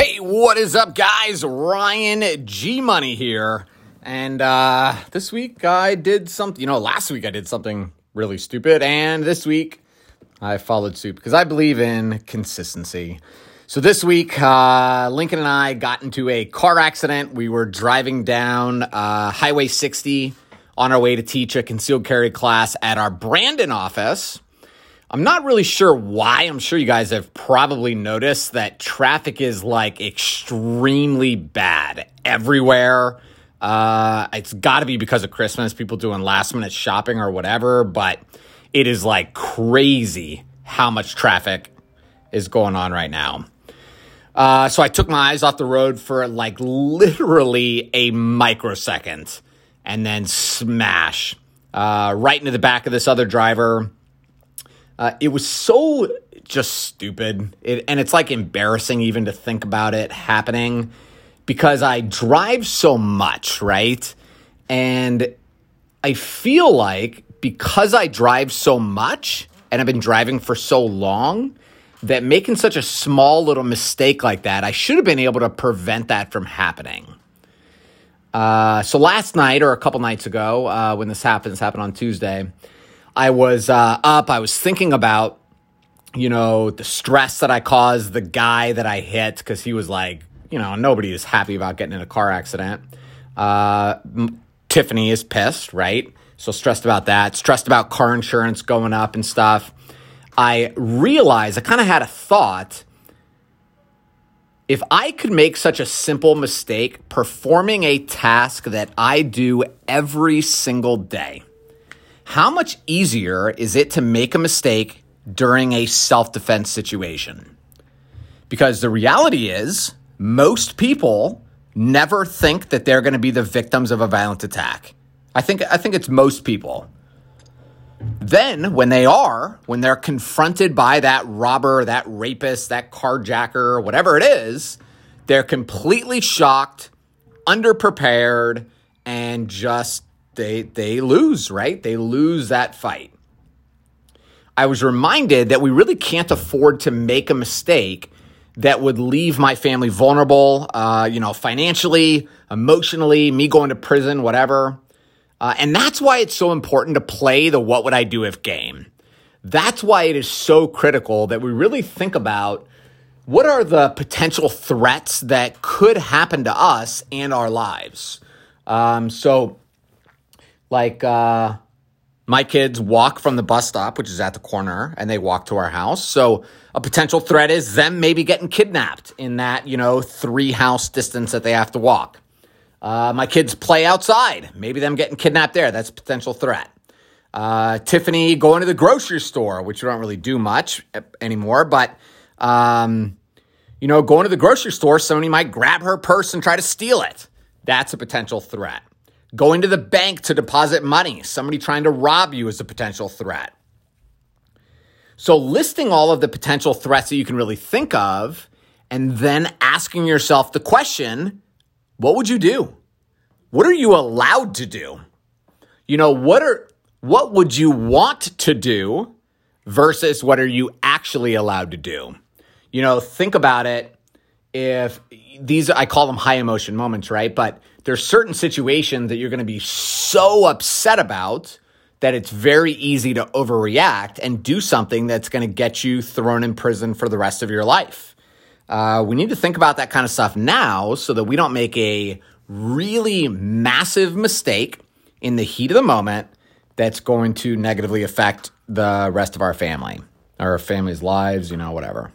Hey, what is up, guys? Ryan G Money here. And uh, this week I did something, you know, last week I did something really stupid. And this week I followed suit because I believe in consistency. So this week, uh, Lincoln and I got into a car accident. We were driving down uh, Highway 60 on our way to teach a concealed carry class at our Brandon office. I'm not really sure why. I'm sure you guys have probably noticed that traffic is like extremely bad everywhere. Uh, it's got to be because of Christmas, people doing last minute shopping or whatever, but it is like crazy how much traffic is going on right now. Uh, so I took my eyes off the road for like literally a microsecond and then smash uh, right into the back of this other driver uh, it was so just stupid. It, and it's like embarrassing even to think about it happening because I drive so much, right? And I feel like because I drive so much and I've been driving for so long, that making such a small little mistake like that, I should have been able to prevent that from happening. Uh, so last night or a couple nights ago, uh, when this happens, happened on Tuesday, I was uh, up, I was thinking about, you know, the stress that I caused the guy that I hit because he was like, you know, nobody is happy about getting in a car accident. Uh, Tiffany is pissed, right? So stressed about that, stressed about car insurance going up and stuff. I realized, I kind of had a thought. If I could make such a simple mistake performing a task that I do every single day, how much easier is it to make a mistake during a self defense situation? Because the reality is, most people never think that they're going to be the victims of a violent attack. I think, I think it's most people. Then, when they are, when they're confronted by that robber, that rapist, that carjacker, whatever it is, they're completely shocked, underprepared, and just they they lose, right? They lose that fight. I was reminded that we really can't afford to make a mistake that would leave my family vulnerable, uh, you know, financially, emotionally, me going to prison, whatever. Uh, and that's why it's so important to play the what would I do if game. That's why it is so critical that we really think about what are the potential threats that could happen to us and our lives. Um, so like uh, my kids walk from the bus stop, which is at the corner, and they walk to our house. So a potential threat is them maybe getting kidnapped in that, you know, three house distance that they have to walk. Uh, my kids play outside, maybe them getting kidnapped there. That's a potential threat. Uh, Tiffany going to the grocery store, which we don't really do much anymore, but, um, you know, going to the grocery store, somebody might grab her purse and try to steal it. That's a potential threat. Going to the bank to deposit money, somebody trying to rob you is a potential threat. So, listing all of the potential threats that you can really think of, and then asking yourself the question what would you do? What are you allowed to do? You know, what are what would you want to do versus what are you actually allowed to do? You know, think about it. If these, I call them high emotion moments, right? But there's certain situations that you're going to be so upset about that it's very easy to overreact and do something that's going to get you thrown in prison for the rest of your life. Uh, we need to think about that kind of stuff now so that we don't make a really massive mistake in the heat of the moment that's going to negatively affect the rest of our family, our family's lives, you know, whatever.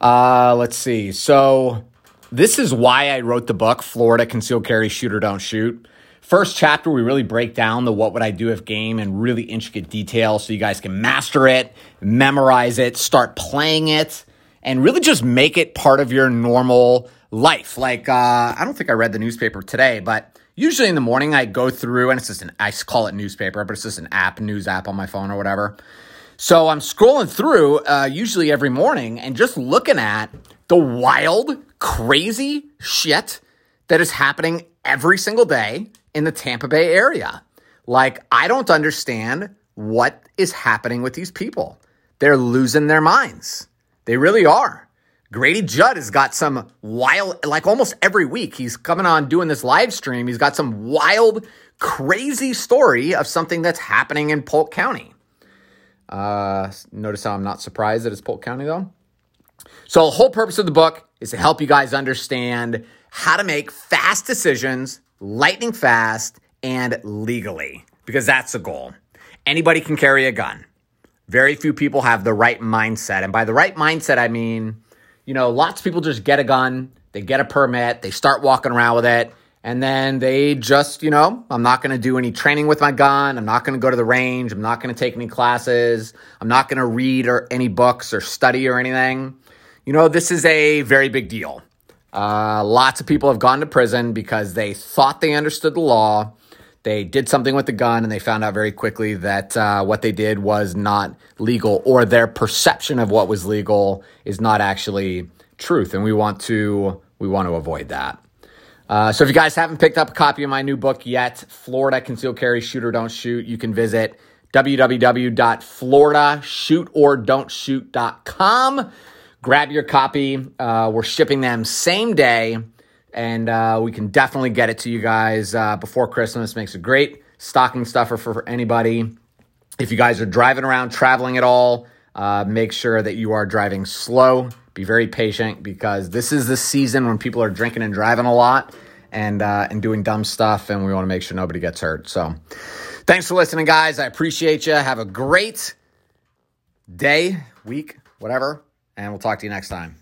Uh, let's see. So, this is why I wrote the book, Florida Concealed Carry Shoot or Don't Shoot. First chapter, we really break down the what would I do if game in really intricate detail so you guys can master it, memorize it, start playing it, and really just make it part of your normal life. Like, uh, I don't think I read the newspaper today, but usually in the morning I go through, and it's just an, I call it newspaper, but it's just an app, news app on my phone or whatever. So I'm scrolling through, uh, usually every morning, and just looking at the wild, crazy shit that is happening every single day in the Tampa Bay area. Like, I don't understand what is happening with these people. They're losing their minds. They really are. Grady Judd has got some wild, like almost every week, he's coming on doing this live stream. He's got some wild, crazy story of something that's happening in Polk County. Uh, notice how I'm not surprised that it's Polk County though. So, the whole purpose of the book is to help you guys understand how to make fast decisions, lightning fast, and legally, because that's the goal. Anybody can carry a gun. Very few people have the right mindset. And by the right mindset, I mean, you know, lots of people just get a gun, they get a permit, they start walking around with it, and then they just, you know, I'm not going to do any training with my gun. I'm not going to go to the range. I'm not going to take any classes. I'm not going to read or any books or study or anything. You know, this is a very big deal. Uh, lots of people have gone to prison because they thought they understood the law. They did something with the gun and they found out very quickly that uh, what they did was not legal or their perception of what was legal is not actually truth. And we want to, we want to avoid that. Uh, so if you guys haven't picked up a copy of my new book yet, Florida Concealed Carry Shoot or Don't Shoot, you can visit www.floridashootorDon'tshoot.com. Grab your copy. Uh, we're shipping them same day, and uh, we can definitely get it to you guys uh, before Christmas. Makes a great stocking stuffer for anybody. If you guys are driving around, traveling at all, uh, make sure that you are driving slow. Be very patient because this is the season when people are drinking and driving a lot and uh, and doing dumb stuff, and we want to make sure nobody gets hurt. So, thanks for listening, guys. I appreciate you. Have a great day, week, whatever and we'll talk to you next time.